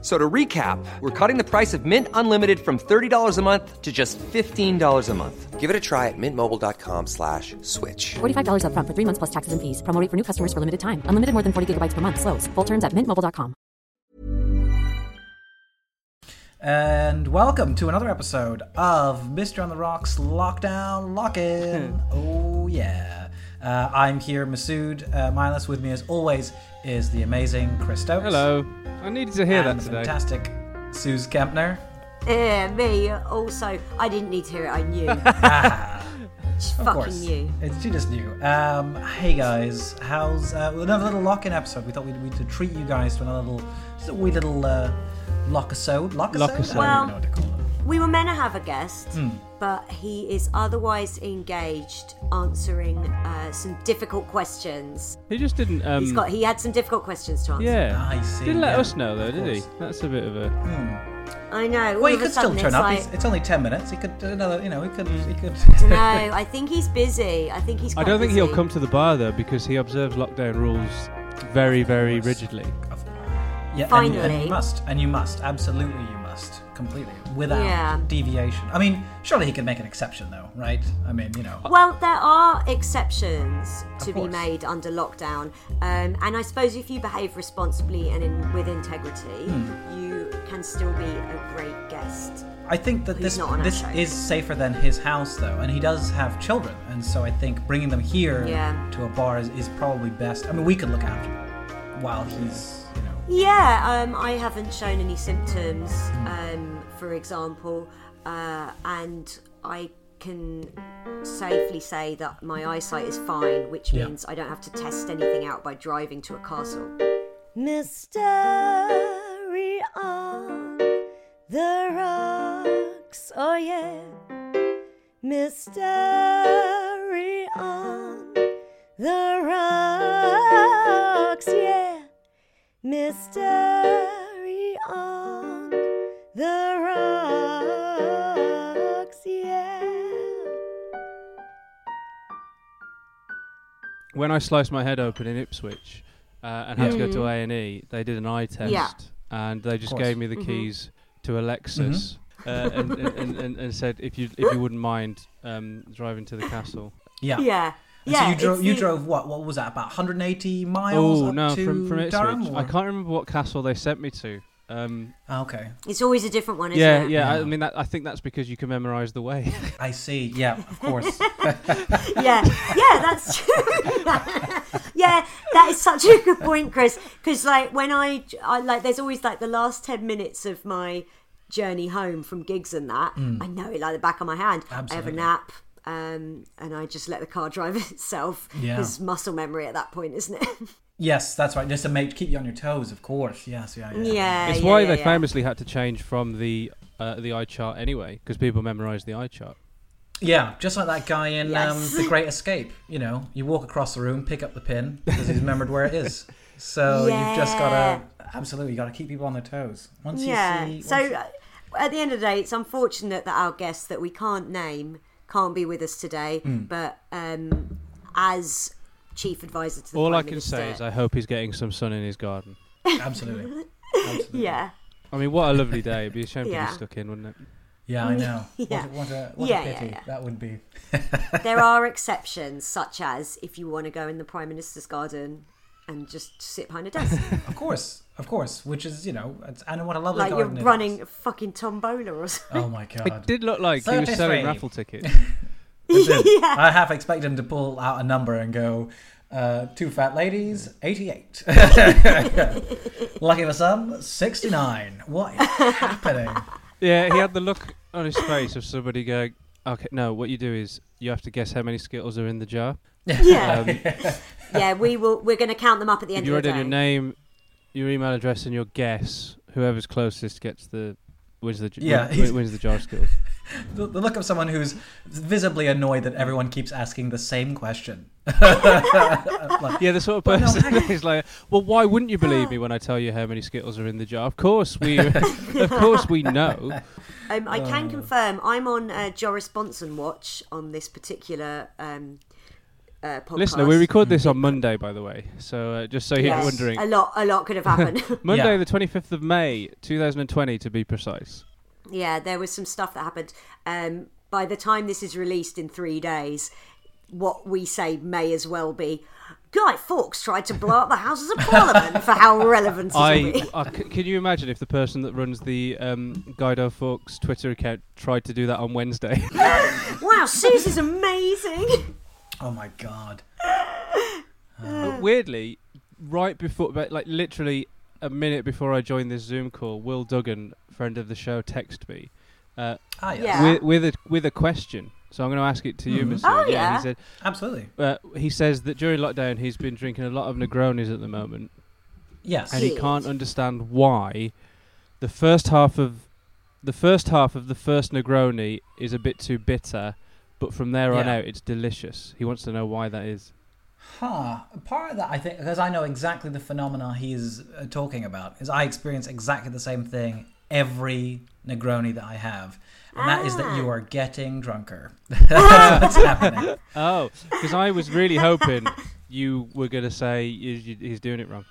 F- So to recap, we're cutting the price of Mint Unlimited from $30 a month to just $15 a month. Give it a try at mintmobile.com slash switch. $45 upfront for three months plus taxes and fees. Promo rate for new customers for limited time. Unlimited more than 40 gigabytes per month. Slows. Full terms at mintmobile.com. And welcome to another episode of Mystery on the Rocks Lockdown Lock-In. oh yeah. Uh, I'm here, Masood uh, Milas. With me, as always, is the amazing Chris Stokes. Hello. I needed to hear and that today. fantastic Suze Kempner. Yeah, me also. I didn't need to hear it. I knew. Ah, of fucking course. knew. It's, she just knew. Um, hey guys, how's uh, another little lock-in episode? We thought we'd, we'd treat you guys to another little, just a wee little uh. I don't even Well- know what to call it. We were meant to have a guest, Hmm. But he is otherwise engaged answering uh, some difficult questions. He just didn't. Um, He's got. He had some difficult questions to answer. yeah. I see, Didn't let yeah, us know though, did he? That's a bit of a. I know. All Well, he could still turn up. Like, it's only ten minutes. He could do another. You know, he could. He could. no, I think he's busy. I think he's. I don't think he'll come to the bar though because he observes lockdown rules very, very rigidly. Yeah, and, and Finally. you must, and you must, absolutely, you must, completely, without Yeah. deviation. I mean, surely he could make an exception, though, right? I mean, you know. Well, there are exceptions to be made under lockdown, um, and I suppose if you behave responsibly and in, with integrity, Hmm. you can still be a great guest. I think that this not on our this is safer than his house, though, and he does have children, and so I think bringing them here Yeah. to a bar is, is probably best. I mean, we could look after him while he's. Yeah, um, I haven't shown any symptoms, um, for example, uh, and I can safely say that my eyesight is fine, which Yeah. means I don't have to test anything out by driving to a castle. Mystery on the rocks, oh yeah. Mystery on the rocks, yeah. Mystery on the rocks, yeah. When I sliced my head open in Ipswich uh, and had to go to A and E, they did an eye test, Yeah. and they just course. gave me the keys to a Lexus. Uh, and, and, and, and, and said if you if you wouldn't mind um, driving to the castle. Yeah. Yeah. And yeah. so you drove. You the- drove what? What was that? About 180 miles Oh up no, to from from Durham. Ipswich. I can't remember what castle they sent me to. Um, Ah, Okay, It's always a different one, isn't yeah, it? yeah. I Yeah. mean, that, I think that's because you can memorize the way. I see. Yeah, of course. yeah, yeah, that's true. yeah, that is such a good point, Chris. Because like when I, I like, there's always like the last ten minutes of my journey home from gigs and that. I know it like the back of my hand. I have Mm. A nap. Um, and I just let the car drive itself. Yeah. It's muscle memory at that point, isn't it? yes, that's right. Just to make keep you on your toes, of course. Yes, yeah, yeah. yeah. it's yeah, why yeah, they yeah. famously had to change from the uh, the eye chart anyway, because people memorize the eye chart. Yeah, just like that guy in Yes. um, The Great Escape. You know, you walk across the room, pick up the pin because he's remembered where it is. So you've just got to absolutely you got to keep people on their toes. Once Yeah. you see, so once- uh, at the end of the day, it's unfortunate that our guests that we can't name can't be with us today. Hmm. But um, as chief advisor to the All Prime I can say is I hope he's getting some sun in his garden. absolutely, absolutely. yeah, I mean, what a lovely day. It'd be a shame to be stuck in, wouldn't it? Yeah, I know. Yeah. What, a- what a, what Yeah, a yeah, pity yeah. that would be. there are exceptions, such as if you want to go in the Prime Minister's garden and just sit behind a desk, Of course, of course. Which is, you know, it's, and what a lovely like you're running a fucking tombola or something. Oh my god! It did look like he was 33. selling raffle tickets. It did. I half expect him to pull out a number and go, uh, two fat ladies, 88. Lucky for some, 69. What is happening? yeah, he had the look on his face of somebody going, "Okay, no. What you do is you have to guess how many Skittles are in the jar. yeah, Um, yeah. We will. We're going to count them up at the end you of write the in your name, your email address, and your guess, whoever's closest gets the wins the j- Yeah, win- he's- wins the jar of Skittles. the, the look of someone who's visibly annoyed that everyone keeps asking the same question. Yeah, the sort of person hang- is like, well, why wouldn't you believe me when I tell you how many Skittles are in the jar? Of course we, of course we know. Um, I Oh. can confirm I'm on uh, Joris Bonson watch on this particular um, uh, podcast. Listener, we record this on Monday, by the way. So uh, just so you're Yes, wondering, a lot, a lot could have happened. Monday, Yeah. the 25th of May, 2020, to be precise. yeah, there was some stuff that happened. Um, by the time this is released in three days, what we say may as well be. Guy Fawkes tried to blow up the Houses of Parliament for how relevant it will I, be. I c- can you imagine if the person that runs the um, Guido Fawkes Twitter account tried to do that on Wednesday? Wow, Susie's amazing. Oh my god. But weirdly, right before, but like literally a minute before I joined this Zoom call, Will Duggan, friend of the show, texted me uh, Ah, yes. Yeah. with, with a with a question. So I'm going to ask it to you, Mhm. Mr. Oh, He yeah. said Absolutely. uh, he says that during lockdown he's been drinking a lot of Negronis at the moment, Yes. and he can't understand why the first half of the first half of the first Negroni is a bit too bitter, but from there on out it's delicious. He wants to know why that is. Huh. Part of that, I think, because I know exactly the phenomena he's uh, talking about, is I experience exactly the same thing every Negroni that I have. And that is that you Ah. are getting drunker. That's happening. Oh, because I was really hoping you were going to say you, you, he's doing it wrong.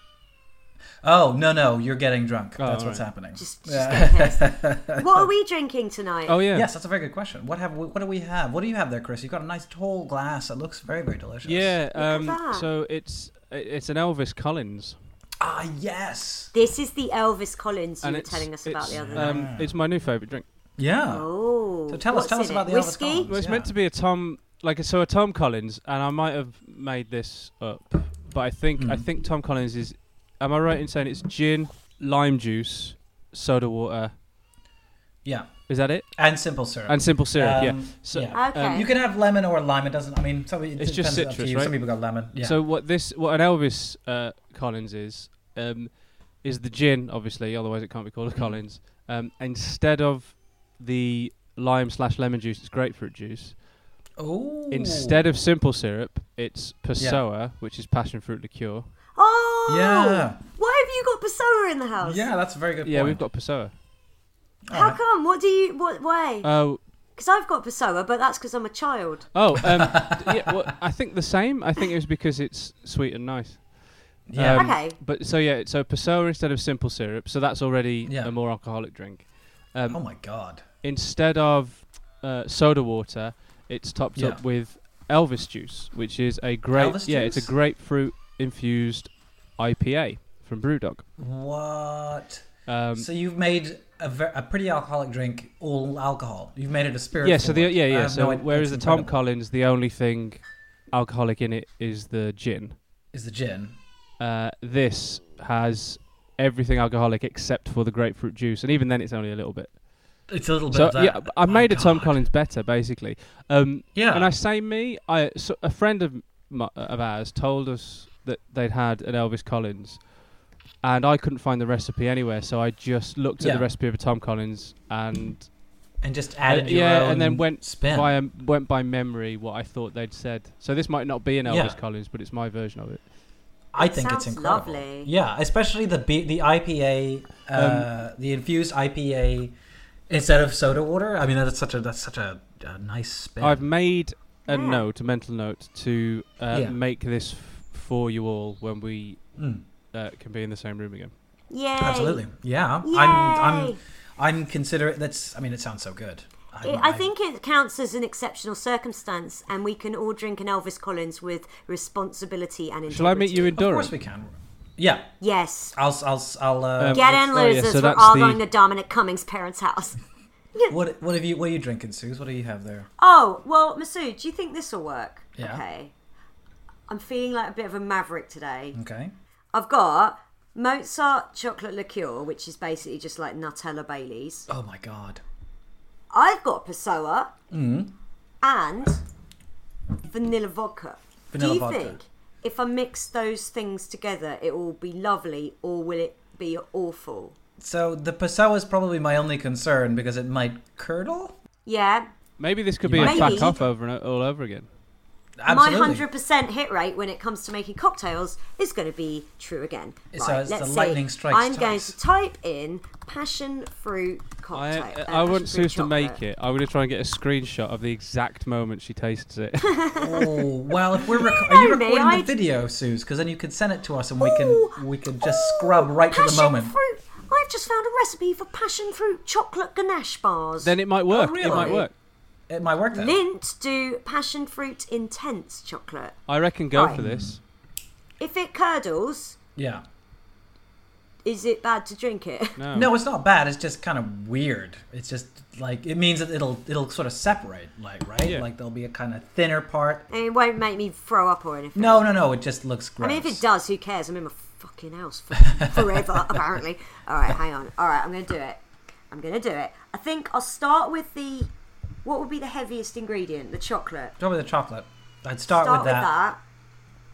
Oh, no, no, you're getting drunk. Oh, That's what's alright. happening. Just, just Yeah. What are we drinking tonight? Oh yeah. Yes, that's a very good question. What have we, what do we have? What do you have there, Chris? You've got a nice tall glass. It looks very, very delicious. Yeah. Um, that. so it's it's an Elvis Collins, Ah, yes. This is the Elvis Collins you and were telling us about the other um, night. it's my new favorite drink. Yeah. Oh. So tell us- tell us about it? the Elvis whiskey. Collins. Well, it's Yeah. meant to be a Tom, like so a Tom Collins, and I might have made this up, but I think I Mm. think Tom Collins is. Am I right in saying it's gin, lime juice, soda water? Yeah. Is that it? And simple syrup. And simple syrup. yeah. Um, So yeah. Okay. um, You can have lemon or lime. It doesn't. I mean, some, it It's just depends up to citrus, you. right? Some people got lemon. Yeah. So what this what an Elvis uh, Collins is um, is the gin, obviously. Otherwise, it can't be called a Collins. Um, instead of the lime slash lemon juice, it's grapefruit juice. Ooh. Instead of simple syrup, it's Passoa, which is passion fruit liqueur. Oh. Yeah. Why have you got Passoa in the house? Yeah, that's a very good. Yeah, point. we've got Passoa. How Alright. come? What do you? What way? Oh, Because I've got Passoa, but that's because I'm a child. oh, um, d- yeah. Well, I think the same. I think it was because it's sweet and nice. Yeah. Um, Okay. But so yeah, so Passoa instead of simple syrup. So that's already Yeah. a more alcoholic drink. Um, oh my god. instead of uh, soda water, it's topped Yeah. up with Elvis juice, which is a grape. Elvis yeah, it's a juice? grapefruit infused IPA from BrewDog. What? Um, so you've made a, ver- a pretty alcoholic drink all alcohol. You've made it a spirit. yeah, so the yeah yeah. So no whereas the Tom. Collins, the only thing alcoholic in it is the gin. is the gin. Uh, this has everything alcoholic except for the grapefruit juice, and even then, it's only a little bit. It's a little bit So of that. yeah, I My made a Tom God. Collins better, basically. Um, Yeah. When I say me, I so a friend of of ours told us that they'd had an Elvis Collins, and I couldn't find the recipe anywhere, so I just looked at Yeah. the recipe of a Tom Collins and and just added uh, your yeah, own and then went spin. via went by memory what I thought they'd said. So this might not be an Elvis Yeah. Collins, but it's my version of it. I It think it's incredible. lovely. Yeah, especially the B- the IPA, uh, Um, the infused IPA instead of soda water. I mean, that's such a that's such a, a nice spin. I've made a Yeah. note, a mental note, to uh, Yeah. make this f- for you all when we Mm, uh, can be in the same room again. Yeah, absolutely. Yeah, Yay. I'm I'm I'm considerate. That's. I mean, it sounds so good. It- I think it counts as an exceptional circumstance, and we can all drink an Elvis Collins with responsibility and integrity. Shall I meet you in Of course we can. Yeah, Yes. I'll I'll I'll. Uh, Um, Get it's- in, oh, yeah, losers. so We're all the- going to Dominic Cummings' parents' house. what what have you what are you drinking, Suze? What do you have there? Oh, well, Masood, do you think this will work? Yeah. Okay. I'm feeling like a bit of a maverick today. Okay. I've got Mozart chocolate liqueur, which is basically just like Nutella Baileys. Oh my god. I've got Passoa Mm. and vanilla vodka. Vanilla Do you vodka. think if I mix those things together, it will be lovely, or will it be awful? So the Passoa is probably my only concern because it might curdle. Yeah. Maybe this could be Maybe. a fuck off over and all over again. Absolutely. My hundred percent hit rate when it comes to making cocktails is going to be true again. So Right, it's the let's lightning see. strikes I'm going to type in passion fruit I, cocktail. I, uh, I want passion fruit to make it. I'm going to try and get a screenshot of the exact moment she tastes it. Oh well, if we're rec- are you know me, recording I'd- the video, Suze? Because then you can send it to us and we Ooh, can we can just scrub right to the passion moment. Fruit. I've just found a recipe for passion fruit chocolate ganache bars. then it might work. really It might work. It might work then. Lindt do passion fruit intense chocolate. I reckon go Right. for this. If it curdles, Yeah. is it bad to drink it? No. No, it's not bad. It's just kind of weird. It's just like it means that it'll it'll sort of separate, like right, Yeah. like there'll be a kind of thinner part. And it won't make me throw up or anything. No, no, no. It just looks gross. I mean, if it does, who cares? I'm in my fucking house for forever, apparently. All right, hang on. All right, I'm going to do it. I'm going to do it. I think I'll start with the. What would be the heaviest ingredient? The chocolate. Start with the chocolate. I'd start, Start with that.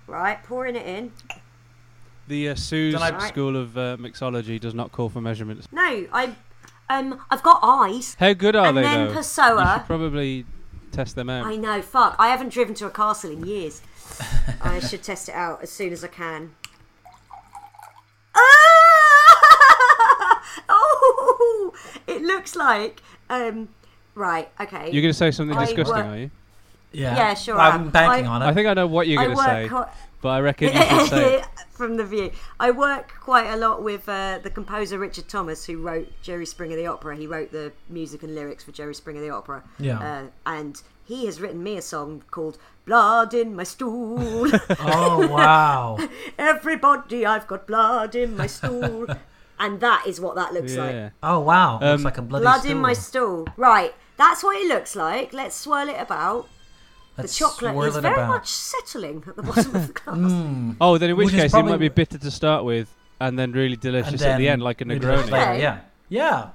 Right, pouring it in. The uh, Suze Right. School of uh, Mixology does not call for measurements. No, I. Um, I've got eyes. How good are And they, then though? Passoa. You should probably test them out. I know. Fuck. I haven't driven to a castle in years. I should test it out as soon as I can. Ah! oh, it looks like. Um, right. Okay. You're going to say something I disgusting, work- are you? Yeah. Yeah, sure I I'm banking I- on it. I think I know what you're going to say, work. but I reckon you should say it. from the view. I work quite a lot with uh, the composer Richard Thomas, who wrote Jerry Springer the Opera. He wrote the music and lyrics for Jerry Springer the Opera. Yeah. Uh, and he has written me a song called Blood in My Stool. oh wow. Everybody, I've got blood in my stool. and that is what that looks like. Oh wow. looks Um, like a bloody Blood stool. in my stool. Right. That's what it looks like. Let's swirl it about. Let's the chocolate swirl is it very about. much settling at the bottom of the glass. Oh, then in which Which is case it might be bitter to start with and then really delicious And at the end, like a we Negroni. later, Yeah. Yeah.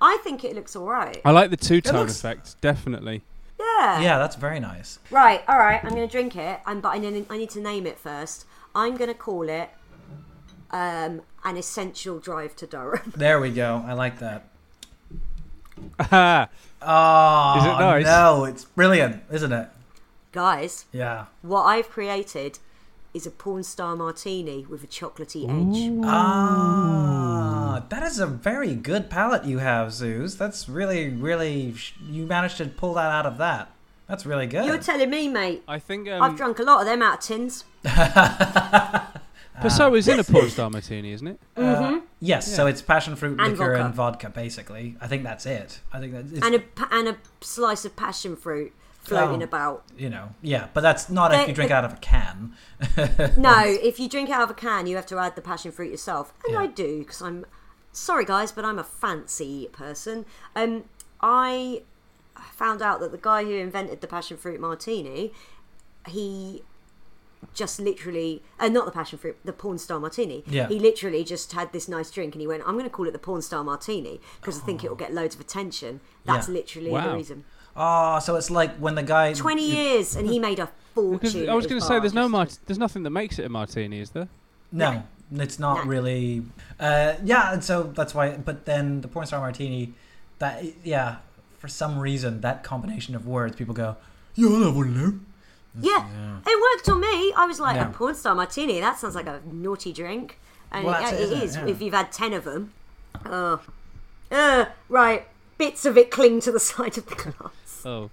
I think it looks all right. I like the two-tone looks- effect, definitely. Yeah. Yeah, that's very nice. Right, all right, I'm going to drink it, and but I need, I need to name it first. I'm going to call it um, an essential drive to Durham. There we go. I like that. Ah, Oh, Is it nice? No, it's brilliant, isn't it? Guys, Yeah. what I've created is a porn star martini with a chocolatey edge. Ah, that is a very good palette you have, Zeus. That's really, really. You managed to pull that out of that. That's really good. You're telling me, mate. I think um, I've drunk a lot of them out of tins. Passoa is in a porn star martini, isn't it? Yes, so it's passion fruit And liquor vodka. and vodka, basically. I think that's it. I think that's And a, and a slice of passion fruit floating Oh. about. you know, yeah, but that's not if you drink they- out of a can. No, if you drink out of a can, you have to add the passion fruit yourself, and Yeah. I do because I'm sorry, guys, but I'm a fancy person. Um, I found out that the guy who invented the passion fruit martini, he just literally, uh, not the passion fruit, the porn star martini. Yeah. He literally just had this nice drink, and he went, "I'm going to call it the porn star martini because I think it will get loads of attention." That's Yeah. literally Wow. the reason. Oh, so it's like when the guy. Twenty years, and he made a Because fortune. I was going to say there's no mart- there's nothing that makes it a martini, is there? No, it's not No. really. Uh, yeah, and so that's why. But then the porn star martini, that yeah, for some reason that combination of words, people go, "Yeah, I'll have them." Yeah, it worked on me. I was like, Yeah. a porn star martini. That sounds like a naughty drink, and Well, yeah, it, it it? is Yeah. if you've had ten of them. Oh, uh, right. Bits of it cling to the side of the glass. Oh,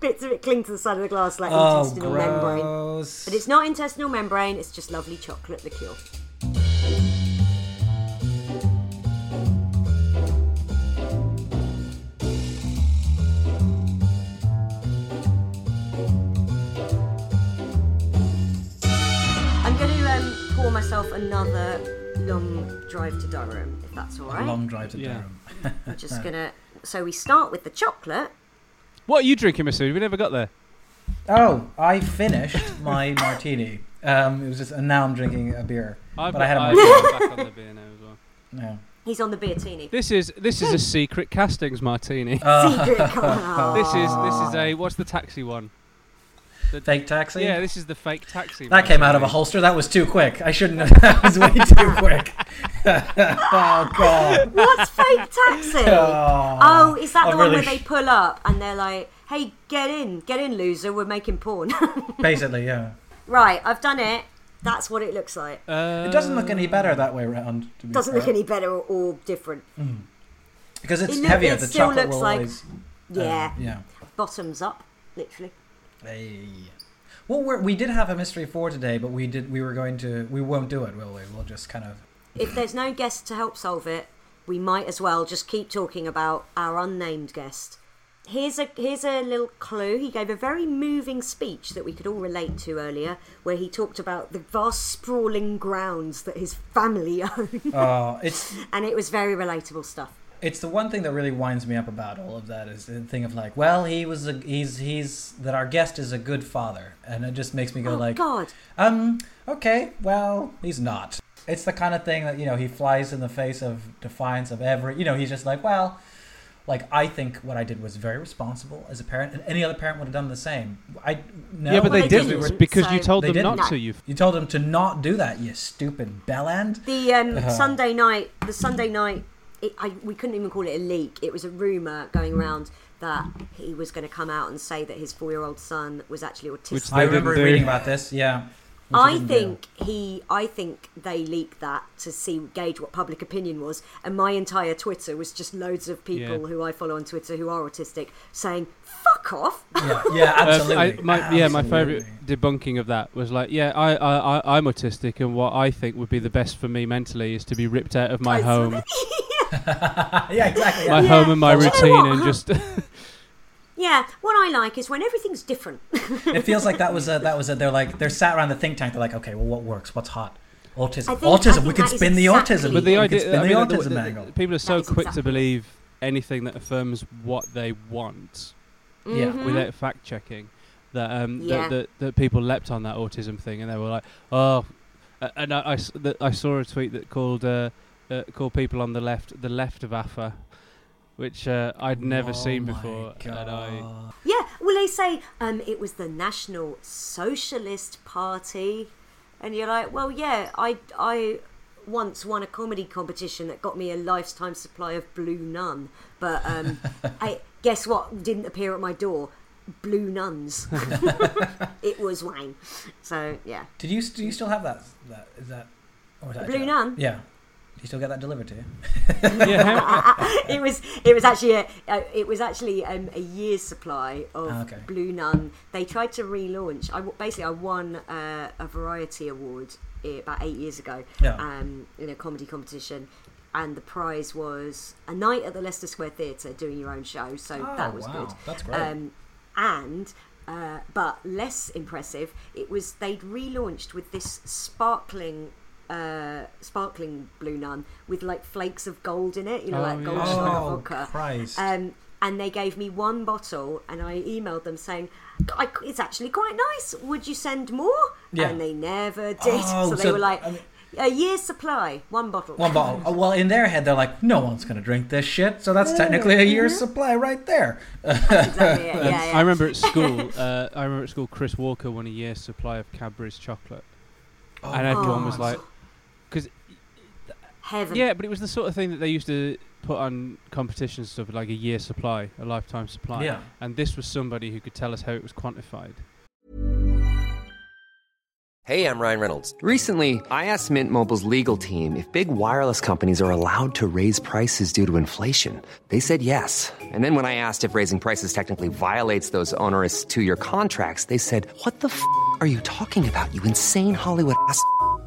Bits of it cling to the side of the glass like Oh, intestinal membrane. But it's not intestinal membrane. It's just lovely chocolate liqueur. Pour myself another long drive to Durham, if that's all right. a long drive to Yeah. Durham. I'm just gonna. So we start with the chocolate. what are you drinking, Masood? We never got there. Oh, I finished my martini. Um, it was just, and now I'm drinking a beer. I've but I had a I've martini. back on the beer now as well. No. He's on the beertini. This is this is a secret castings martini. Uh, Secret. Oh. This is this is a what's the taxi one? Fake taxi. Yeah, this is the fake taxi. that came out of a holster. That was too quick. I shouldn't have. That was way too quick. oh god. What's fake taxi? oh, is that I'm the one really where they pull up and they're like, "Hey, get in, get in, loser. We're making porn." Basically, yeah. right, I've done it. That's what it looks like. Uh, It doesn't look any better that way around. To be Doesn't look any better or, or different. because it's it look- heavier. it the still chocolate looks will like- always. Yeah, Uh, yeah. bottoms up, literally. Hey. Well, we're, we did have a mystery four today, but we did. We were going to. We won't do it, will we? We'll just kind of. If there's no guest to help solve it, we might as well just keep talking about our unnamed guest. Here's a here's a little clue. He gave a very moving speech that we could all relate to earlier, where he talked about the vast sprawling grounds that his family own, Uh, it's and it was very relatable stuff. It's the one thing that really winds me up about all of that is the thing of like, well, he was a he's he's that our guest is a good father, and it just makes me go oh like, God, um, okay, well, he's not. It's the kind of thing that you know he flies in the face of defiance of every. You know, he's just like, well, like I think what I did was very responsible as a parent, and any other parent would have done the same. I no, yeah, but they they didn't didn't, because you told They them not didn't. to. You You told them to not do that, you stupid bellend. the um, Uh-huh. Sunday night, the Sunday night, it, I, we couldn't even call it a leak. It was a rumor going around that he was going to come out and say that his four-year-old son was actually autistic. Which I remember do. reading about this. Yeah. Which I didn't do. think he, I think they leaked that to see gauge what public opinion was, and my entire Twitter was just loads of people Yeah. who I follow on Twitter who are autistic saying "fuck off." Yeah, yeah, Uh, absolutely. I, my, yeah, my favourite debunking of that was like, yeah, I, I, I, I'm autistic, and what I think would be the best for me mentally is to be ripped out of my home, yeah, exactly. my Yeah. home and my Do you know routine, and just yeah, what I like is when everything's different. It feels like that was a, that was a, they're like they're sat around the think tank. They're like, okay, well, what works? What's hot? Autism. Think- autism. We think could that is spin the exactly- autism. But the we idea, spin I the mean, the- autism the- angle. people are so quick exactly- to believe anything that affirms what they want Yeah. without fact checking. That um Mm-hmm. Yeah. that, that that people leapt on that autism thing and they were like, oh, uh, and I, I s- that I saw a tweet that called uh, uh, called people on the left the left of AFA, which uh, I'd never Oh seen my before, and I. Yeah, well, they say um, it was the National Socialist Party, and you're like, well, yeah, I, I once won a comedy competition that got me a lifetime supply of Blue Nun, but um, I guess what didn't appear at my door? Blue Nuns. it was Wayne. So yeah, Did you do you still have that? That is that. Or is that Blue Nun? Yeah. Do you still get that delivered to you? yeah, it was it was actually a, uh, it was actually um, a year's supply of Ah, okay. Blue Nun. They tried to relaunch. I w- basically I won uh, a variety award uh, about eight years ago Yeah. um, in a comedy competition. And the prize was a night at the Leicester Square Theatre doing your own show, so Oh, that was wow. good. That's great. Um, and uh, but less impressive, it was they'd relaunched with this sparkling, uh, sparkling blue nun with like flakes of gold in it, you know, Oh, like gold sugar Oh, vodka. Christ. Um, and they gave me one bottle, and I emailed them saying, I, "It's actually quite nice. Would you send more?" Yeah. And they never did. Oh, so they so, were like, I mean- "A year's supply, one bottle." One bottle. Oh, well, in their head, they're like, no one's going to drink this shit, so that's technically a year's supply right there. exactly. Yeah, yeah. I remember at school. Uh, I remember at school. Chris Walker won a year's supply of Cadbury's chocolate, and everyone was Oh. like, because Heaven. yeah, but it was the sort of thing that they used to put on competitions stuff like a year supply, a lifetime supply. Yeah. And this was somebody who could tell us how it was quantified. Hey, I'm Ryan Reynolds. Recently, I asked Mint Mobile's legal team if big wireless companies are allowed to raise prices due to inflation. They said yes. And then when I asked if raising prices technically violates those onerous two year contracts, they said, What the f are you talking about, you insane Hollywood ass?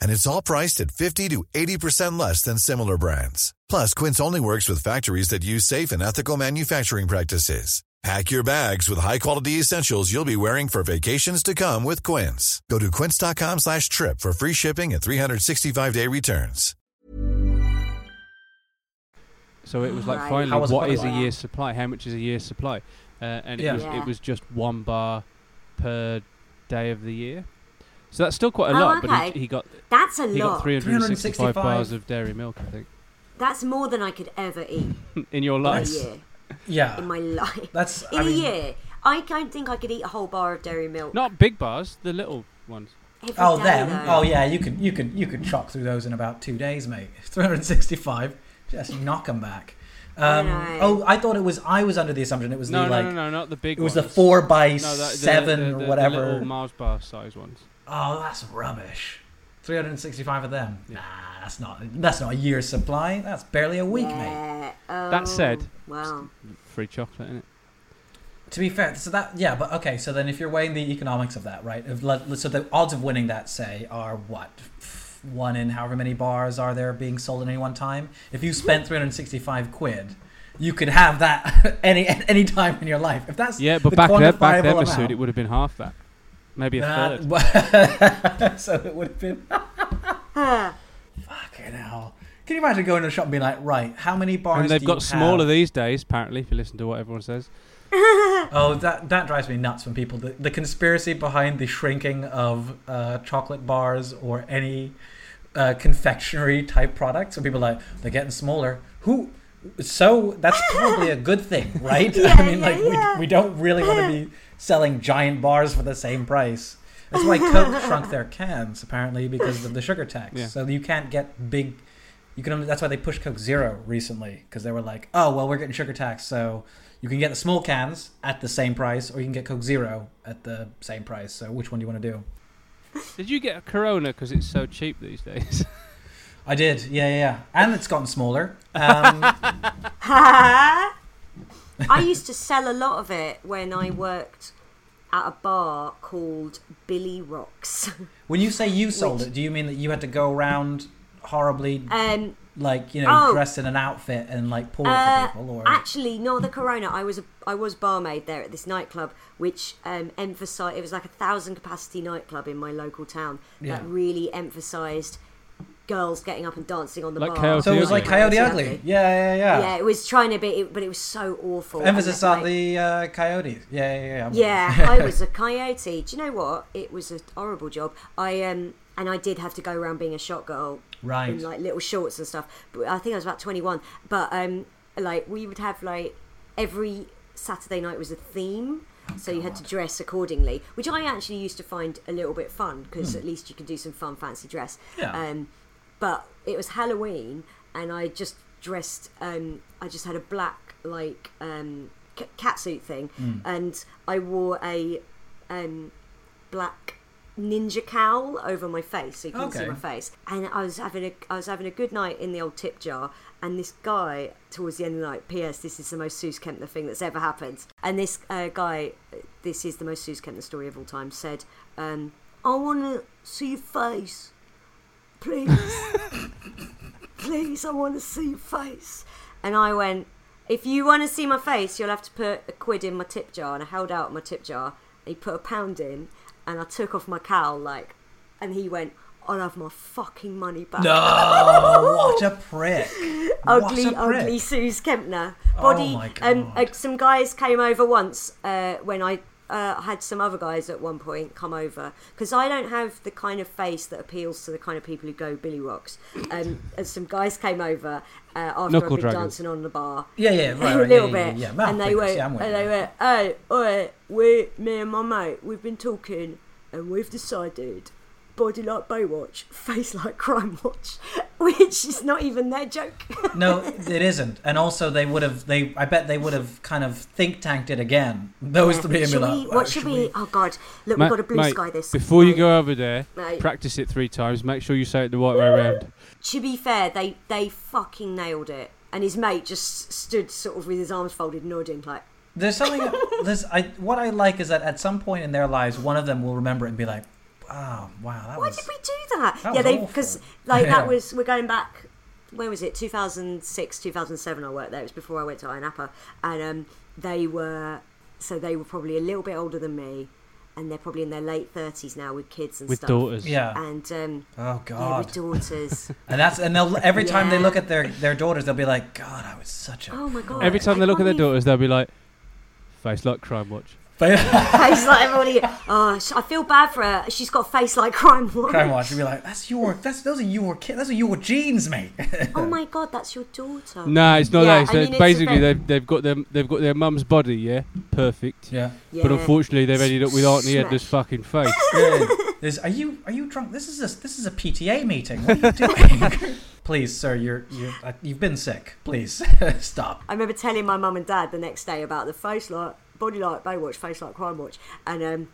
And it's all priced at 50 to 80% less than similar brands. Plus, Quince only works with factories that use safe and ethical manufacturing practices. Pack your bags with high-quality essentials you'll be wearing for vacations to come with Quince. Go to quince.com slash trip for free shipping and 365-day returns. So it was like Right. finally, How was what is a qualified? year's supply? How much is a year's supply? Uh, and it Yeah. was Yeah. it was just one bar per day of the year. So that's still quite a Oh, lot. But he, he got That's a he got lot. 365 365. bars of dairy milk, I think, That's more than I could ever eat in your in a life. year. Yeah. In my life. That's. In I a mean, year. I don't think I could eat a whole bar of dairy milk. Not big bars, the little ones. every Oh, day, them. though. Oh, yeah. You could you could you could chop through those in about two days, mate. 365. Just knock them back. Um, know. oh, I thought it was. I was under the assumption it was No, the no, like. no, no, no, not the big It was ones. the four by No, the, the- seven the, or the, the whatever. little Mars bar size ones. Oh, that's rubbish. 365 of them. Nah, that's not that's not a year's supply. That's barely a week, mate. Oh, That said- wow. Free chocolate in it. To be fair, so that yeah, but okay. So then, if you're weighing the economics of that, right? If, so the odds of winning that, say, are what one in however many bars are there being sold at any one time. If you spent 365 quid, you could have that any any time in your life. If that's Yeah, but the back then, back then, quantifiable Masood, amount, it would have been half that. Maybe a third. that- so it would have been. Fucking hell. Can you imagine going to a shop and being like, right, how many bars? And they've do you got smaller have? these days, apparently, if you listen to what everyone says. Oh, that that drives me nuts when people the, the conspiracy behind the shrinking of uh, chocolate bars or any uh, confectionery type products. And people are like they're getting smaller. Who? So that's probably a good thing, right? I mean, yeah, like yeah. we we don't really want to be selling giant bars for the same price. That's why Coke shrunk their cans apparently because of the sugar tax. Yeah. So you can't get big. You can. Only, that's why they pushed Coke Zero recently because they were like, oh well, we're getting sugar tax, so you can get the small cans at the same price, or you can get Coke Zero at the same price. So which one do you want to do? Did you get a Corona because it's so cheap these days? I did, yeah, yeah, yeah. and it's gotten smaller. Um, I used to sell a lot of it when I worked at a bar called Billy Rocks. when you say you sold Which- it, do you mean that you had to go around horribly, Um, like you know, oh. dressed in an outfit and like pull it Uh, for people, or Actually, not the Corona. I was a, I was barmaid there at this nightclub, which um, emphasized. It was like a thousand capacity nightclub in my local town Yeah. that really emphasized girls getting up and dancing on the Like bar. Coyote so it was like Coyote Coyote Ugly. Yeah, yeah, yeah. Yeah, it was trying to be, it, but it was so awful. Emphasis on like, the uh, coyotes. Yeah, yeah, yeah. Yeah, I was a coyote. Do you know what? It was a horrible job. I um and I did have to go around being a shot girl Right. in like little shorts and stuff. But I think I was about twenty one. But um like we would have like every Saturday night was a theme. So you had to dress accordingly, which I actually used to find a little bit fun because at least you could do some fun fancy dress. Yeah. Um, but it was Halloween, and I just dressed. Um, I just had a black like um, c- catsuit thing, and I wore a um, black ninja cowl over my face, so you couldn't see my face. And I was having a I was having a good night in the old tip jar, and this guy towards the end of the night. P.S. This is the most Suze Kempner thing that's ever happened. And this uh, guy, this is the most Suze Kempner story of all time. Said, um, "I want to see your face, please." please, I want to see your face. And I went, if you want to see my face, you'll have to put a quid in my tip jar. And I held out my tip jar. And he put a pound in, and I took off my cowl, like, and he went, I'll have my fucking money back. No, what a prick! ugly, a prick. ugly Suze Kempner. Oh Body. my Um, uh, some guys came over once uh, when I uh, had some other guys at one point come over because I don't have the kind of face that appeals to the kind of people who go Billy Rocks. Um, and some guys came over uh, after Knuckle I'd been draggers. dancing on the bar. Yeah, yeah, right, right, a little yeah, yeah, bit. yeah, yeah. Mouth and they fingers, went, yeah, I'm with and you. they went, hey, oi, we, me and my mate, we've been talking, and we've decided. Body like Baywatch, face like Crime Watch, which is not even their joke. No, it isn't. And also, they would have. They, I bet they would have kind of think tanked it again. Those three and be Should like, we, "Oh, what should we? Oh God! Look, Ma- we've got a blue mate, sky this. Before you go over there, Mate. practice it three times. Make sure you say it the right way around. To be fair, they they fucking nailed it, and his mate just stood sort of with his arms folded, nodding like, There's something. there's. I. What I like is that at some point in their lives, one of them will remember it and be like, "Oh, wow, that "Why was." did we do that?" That yeah, they because like Yeah. that was we're going back. When was it? 2006, 2007. I worked there. It was before I went to Iron Appa, and um, they were so they were probably a little bit older than me, and they're probably in their late thirties now with kids and with stuff. daughters. Yeah. And um, Oh yeah, with God. daughters. And that's and they'll every time they look at their their daughters, they'll be like, God, I was such a. oh my god! Every time I they look at their daughters, they'll be like, "Face like crime watch." Face like everybody. Oh, I feel bad for her. She's got a face like crime watch. Crime watch and be like, that's your, that's those are your kids, those are your genes, mate. Oh my god, that's your daughter. Nah, it's not Yeah, that. It's I mean, it's basically, bit- they've they've got them they've got their mum's body, yeah, perfect. yeah. Yeah. But unfortunately, they've ended up with Auntie Smash. Edna's fucking face. yeah. Are you are you drunk? This is a this is a PTA meeting. What are you doing? Please, sir, you're you uh, you've been sick. Please stop. I remember telling my mum and dad the next day about the face like body like Baywatch, face like crime watch, and um,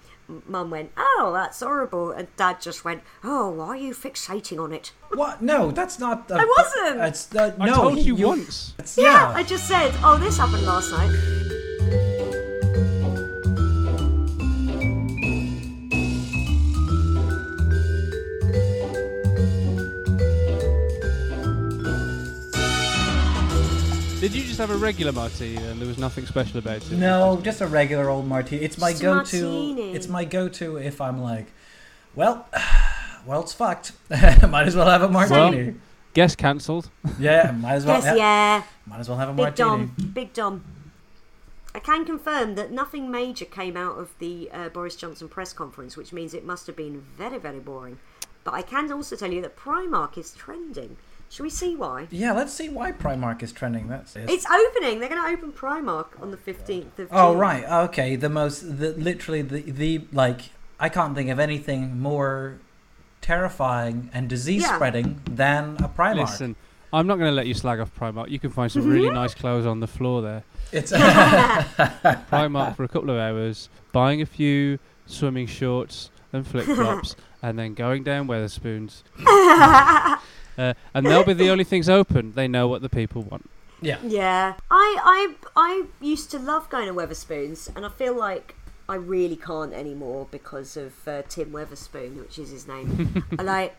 mum went, "Oh, that's horrible," and dad just went, "Oh, why are you fixating on it?" What? No, that's not. Uh, I wasn't. It's uh, I no. told you, once. it's- Yeah, I just said, "Oh, this happened last night." Did you just have a regular martini and there was nothing special about it? No, just a regular old martini. It's my Just go-to. martini. It's my go-to if I'm like, well, well, it's fucked. might as well have a martini. Guest cancelled. yeah, might as well. Yes, yeah, Might as well have a martini. Big martini. Dom, Big Dom. I can confirm that nothing major came out of the uh, Boris Johnson press conference, which means it must have been very, very boring. But I can also tell you that Primark is trending. Shall we see why? Yeah, let's see why Primark is trending. That's it. It's opening. They're going to open Primark on the 15th of Oh June. right, okay. The most, the literally the the like. I can't think of anything more terrifying and disease Yeah. spreading than a Primark. Listen, I'm not going to let you slag off Primark. You can find some really mm-hmm. nice clothes on the floor there. It's Primark for a couple of hours, buying a few swimming shorts and flip flops, and then going down Wetherspoons. Uh, and they'll be the only things open. They know what the people want. yeah. Yeah, I, I, I used to love going to Wetherspoons, and I feel like I really can't anymore because of uh, Tim Weatherspoon, which is his name. I like,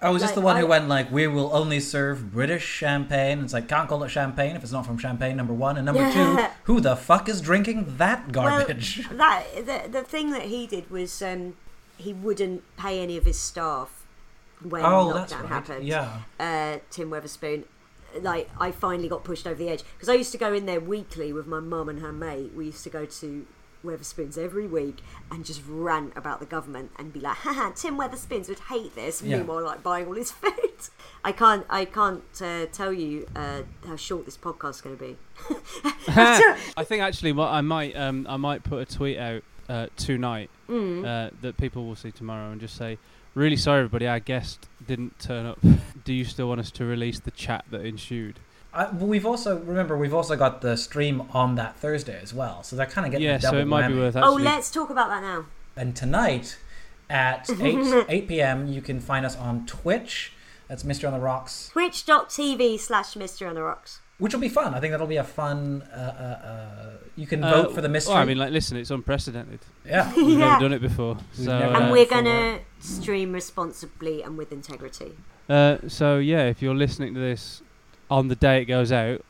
Oh, is this the one who went like, "We will only serve British champagne"? It's like can't call it champagne if it's not from Champagne. Number one and number two, who the fuck is drinking that garbage? Well, that the, the thing that he did was um, he wouldn't pay any of his staff when oh, lockdown right. happened. Yeah. uh, Tim Weatherspoon. Like I finally got pushed over the edge because I used to go in there weekly with my mum and her mate. We used to go to Wetherspoons every week and just rant about the government and be like, "Haha, Tim Weatherspoons would hate this." Yeah. Meanwhile, like buying all his food. I can't. I can't uh, tell you uh, how short this podcast's going to be. I think actually, what I might, um, I might put a tweet out uh, tonight Mm. uh, that people will see tomorrow and just say, "Really sorry, everybody, our guest didn't turn up. Do you still want us to release the chat that ensued?" I, but we've also remember we've also got the stream on that Thursday as well, so they're kind of getting Yeah, a double so it might be whammy. worth oh, let's talk about that now. And tonight at eight eight p.m. you can find us on Twitch. That's Mystery on the Rocks, Twitch.tv slash Mystery on the Rocks. Which will be fun. I think that'll be a fun. Uh, uh, uh, you can Uh, vote for the mystery. Well, I mean, like, listen, it's unprecedented. yeah. We've Yeah. never done it before. So, uh, And Uh, we're going to stream responsibly and with integrity. Uh, so yeah, if you're listening to this on the day it goes out,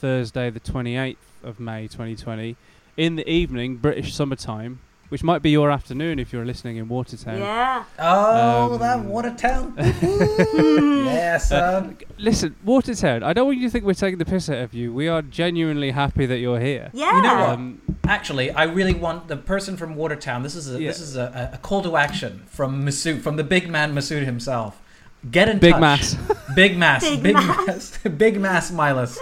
Thursday the 28th of May 2020, in the evening, British summertime, which might be your afternoon if you're listening in Watertown. Yeah. Oh, Um, that Watertown. yeah, son. Listen, Watertown, I don't want you to think we're taking the piss out of you. We are genuinely happy that you're here. Yeah. You know what? Um, Actually, I really want the person from Watertown. This is a Yeah. this is a, a call to action from Masood, from the big man Masood himself. Get in Big touch. Mass. Big mass. Big Big, Mass. mass. big mass Milas.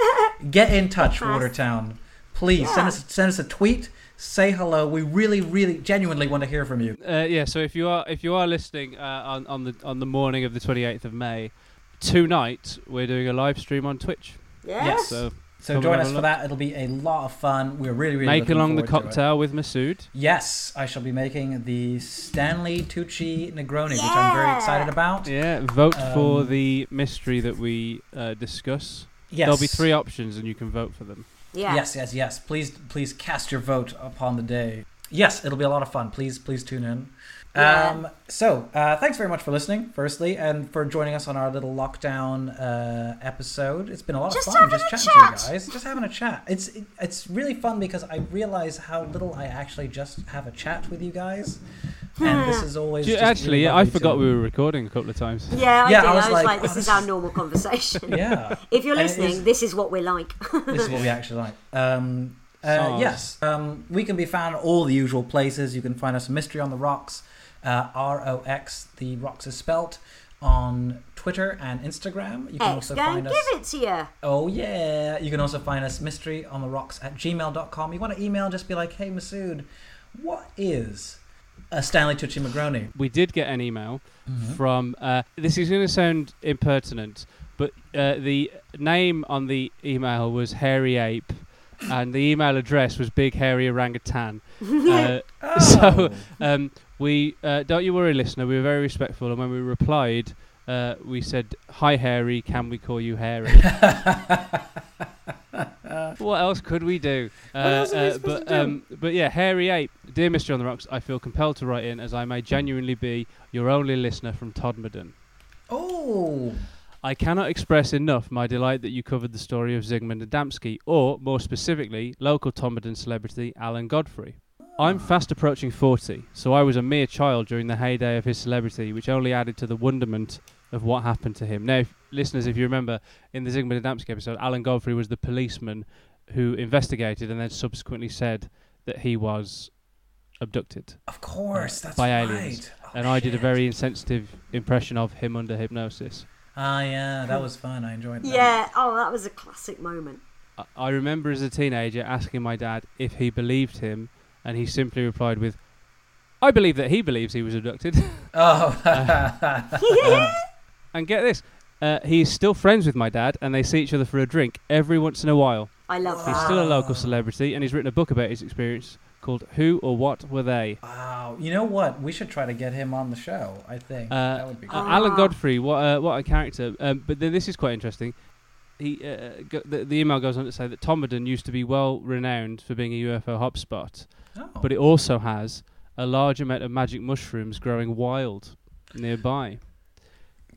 Get in touch, Watertown. Please send us send us a tweet. Say hello. We really, really, genuinely want to hear from you. Uh, yeah, so if you are if you are listening uh, on on the on the morning of the 28th of May, tonight we're doing a live stream on Twitch. Yes. Yes. So So join us for look. that. It'll be a lot of fun. We're really, really make looking along the forward to it. cocktail with Masood. Yes, I shall be making the Stanley Tucci Negroni, which I'm very excited about. Yeah, vote for Um, the mystery that we uh, discuss. Yes. There'll be three options, and you can vote for them. Yeah. Yes, yes, yes. Please, please cast your vote upon the day. Yes, it'll be a lot of fun. Please, please tune in. Yeah. Um, so, uh, thanks very much for listening, firstly, and for joining us on our little lockdown uh, episode. It's been a lot Just of fun just a chatting to you guys, just having a chat. It's it, it's really fun because I realize how little I actually just have a chat with you guys, and this is always just actually, really yeah, I forgot to- we were recording a couple of times. Yeah, I Yeah, did. I I was was, like, like, this this is our normal conversation. Yeah, If you're listening, is- this is what we're like. this is what we actually like. Um, uh, yes, um, we can be found all the usual places. You can find us Mystery on the Rocks, uh, R O X. The Rocks is spelt on Twitter and Instagram. You can X, also find give us. it to you. Oh yeah! You can also find us mystery on the rocks at gmail.com. You want to email, just be like, hey Masood, what is a Stanley Tucci Magroni? We did get an email from. Uh, this is going to sound impertinent, but uh, the name on the email was Hairy Ape, and the email address was Big Hairy Orangutan. uh, So um, we uh, don't you worry, listener. We were very respectful, and when we replied, uh, we said, "Hi, Harry. Can we call you Harry?" what else could we do? Uh, we uh, but um, but yeah, Harry Ape, dear Mister on the Rocks, I feel compelled to write in as I may genuinely be your only listener from Todmorden. Oh, I cannot express enough my delight that you covered the story of Zygmunt Adamski, or more specifically, local Todmorden celebrity Alan Godfrey. I'm fast approaching 40, so I was a mere child during the heyday of his celebrity, which only added to the wonderment of what happened to him. Now, if, listeners, if you remember, in the Zygmunt Adamski episode, Alan Godfrey was the policeman who investigated and then subsequently said that he was abducted. of course, that's by right. aliens. Oh, and I did a very insensitive impression of him under hypnosis. Ah, yeah, that was fun. I enjoyed that. Yeah. Oh, that was a classic moment. I- I remember as a teenager asking my dad if he believed him, and he simply replied with, "I believe that he believes he was abducted." Oh, and get this, uh, he's still friends with my dad, and they see each other for a drink every once in a while. I love He's that. still a local celebrity, and he's written a book about his experience called "Who or What Were They." wow. You know what? We should try to get him on the show. I think Uh, that would be Uh. Alan Ah. Godfrey, what uh, what a character! Um, but then this is quite interesting. He uh, go, the, the email goes on to say that Tomberton used to be well renowned for being a UFO hotspot, Oh. but it also has a large amount of magic mushrooms growing wild nearby.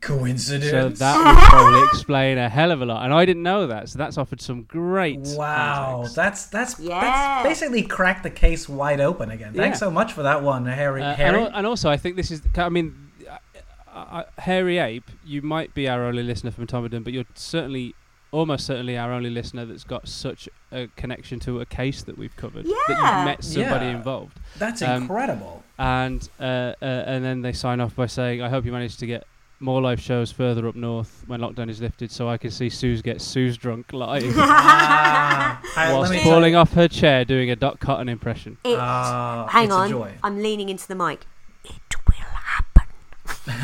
Coincidence. So that would probably explain a hell of a lot. And I didn't know that, so that's offered some great. Wow, context. that's that's Yeah. that's basically cracked the case wide open again. Thanks Yeah. so much for that one, Harry. Uh, and, al- and also, I think this is. I mean, uh, uh, Hairy Ape, you might be our only listener from Tomberton, but you're certainly, almost certainly, our only listener that's got such a connection to a case that we've covered. Yeah. That you've met somebody Yeah. involved. That's um, incredible. And uh, uh, and then they sign off by saying, "I hope you manage to get." More live shows further up north when lockdown is lifted, so I can see Suze get Suze drunk live Ah, whilst let me tell falling off her chair doing a Dot Cotton impression. It, Ah, hang it's a on. joy. I'm leaning into the mic.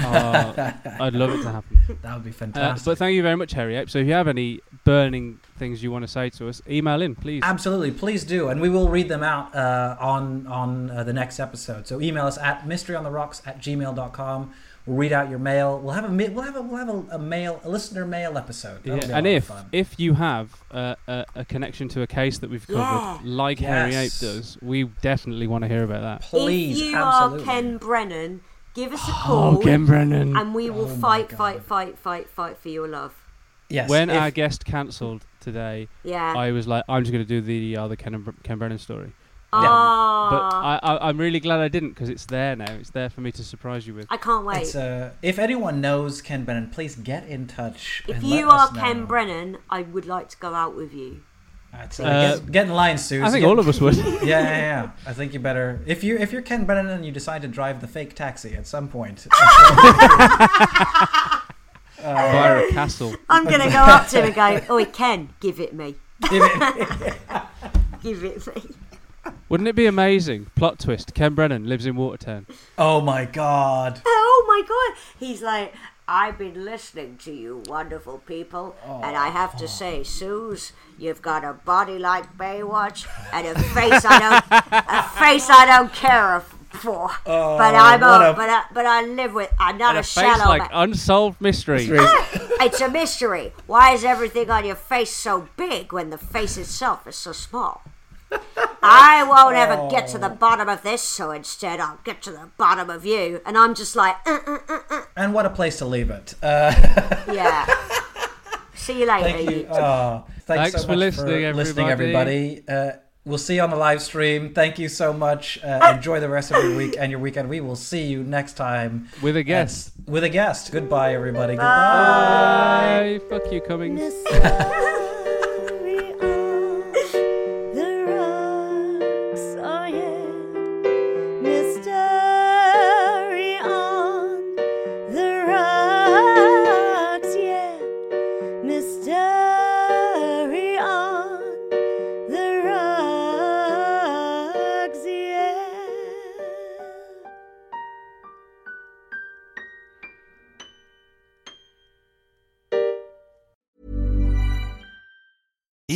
It will happen. Oh, I'd love it to happen. That would be Uh, fantastic. but thank you very much, Harry So if you have any burning things you want to say to us, email in, please. Absolutely, please do, and we will read them out uh, on on uh, the next episode. So email us at mysteryontherocks at gmail.com. We'll read out your mail. We'll have a we'll have a we'll have a, a mail a listener mail episode. Yeah, and if fun. if you have uh, a, a connection to a case that we've covered, Yeah. like Harry Ape does, we definitely want to hear about that. please, if you absolutely. are Ken Brennan, give us a Oh, call. Ken Brennan. and we will Oh fight, fight, fight, fight, fight for your love. yes, when if- our guest cancelled today, Yeah. I was like, I'm just going to do the other Ken, Ken Brennan story. Ah, But I, I, I'm really glad I didn't because it's there now. It's there for me to surprise you with. I can't wait. It's, uh, if anyone knows Ken Brennan, please get in touch. if and you let are us know. Ken Brennan, I would like to go out with you. That's, uh, Uh, get, get in line, Sue. I think all of us would. yeah, yeah, yeah. I think you better if you if you're Ken Brennan and you decide to drive the fake taxi at some point. Via a castle. I'm going to go up to him and go, Oi, Ken, give it me. give it- Give it me. Wouldn't it be amazing? Plot twist: Ken Brennan lives in Watertown. oh my god. Oh my god. He's like, I've been listening to you wonderful people, and I have to say, Suze, you've got a body like Baywatch and a face I don't a face I don't care for. Oh, but I'm a, a- but I, but I live with I'm not And a, a face shallow like man. unsolved mystery. Ah, it's a mystery. Why is everything on your face so big when the face itself is so small? I won't ever get to the bottom of this, so instead I'll get to the bottom of you. And I'm just like, uh, uh, uh, uh. And what a place to leave it. Uh, yeah. See you later. thank you. you- Oh, thanks, Thanks so for much listening, listening, everybody. everybody. Uh, we'll see you on the live stream. Thank you so much. Uh, enjoy the rest of your week and your weekend. We will see you next time With a guest. with a guest. Goodbye, everybody. Goodbye. Bye. Fuck you, Cummings.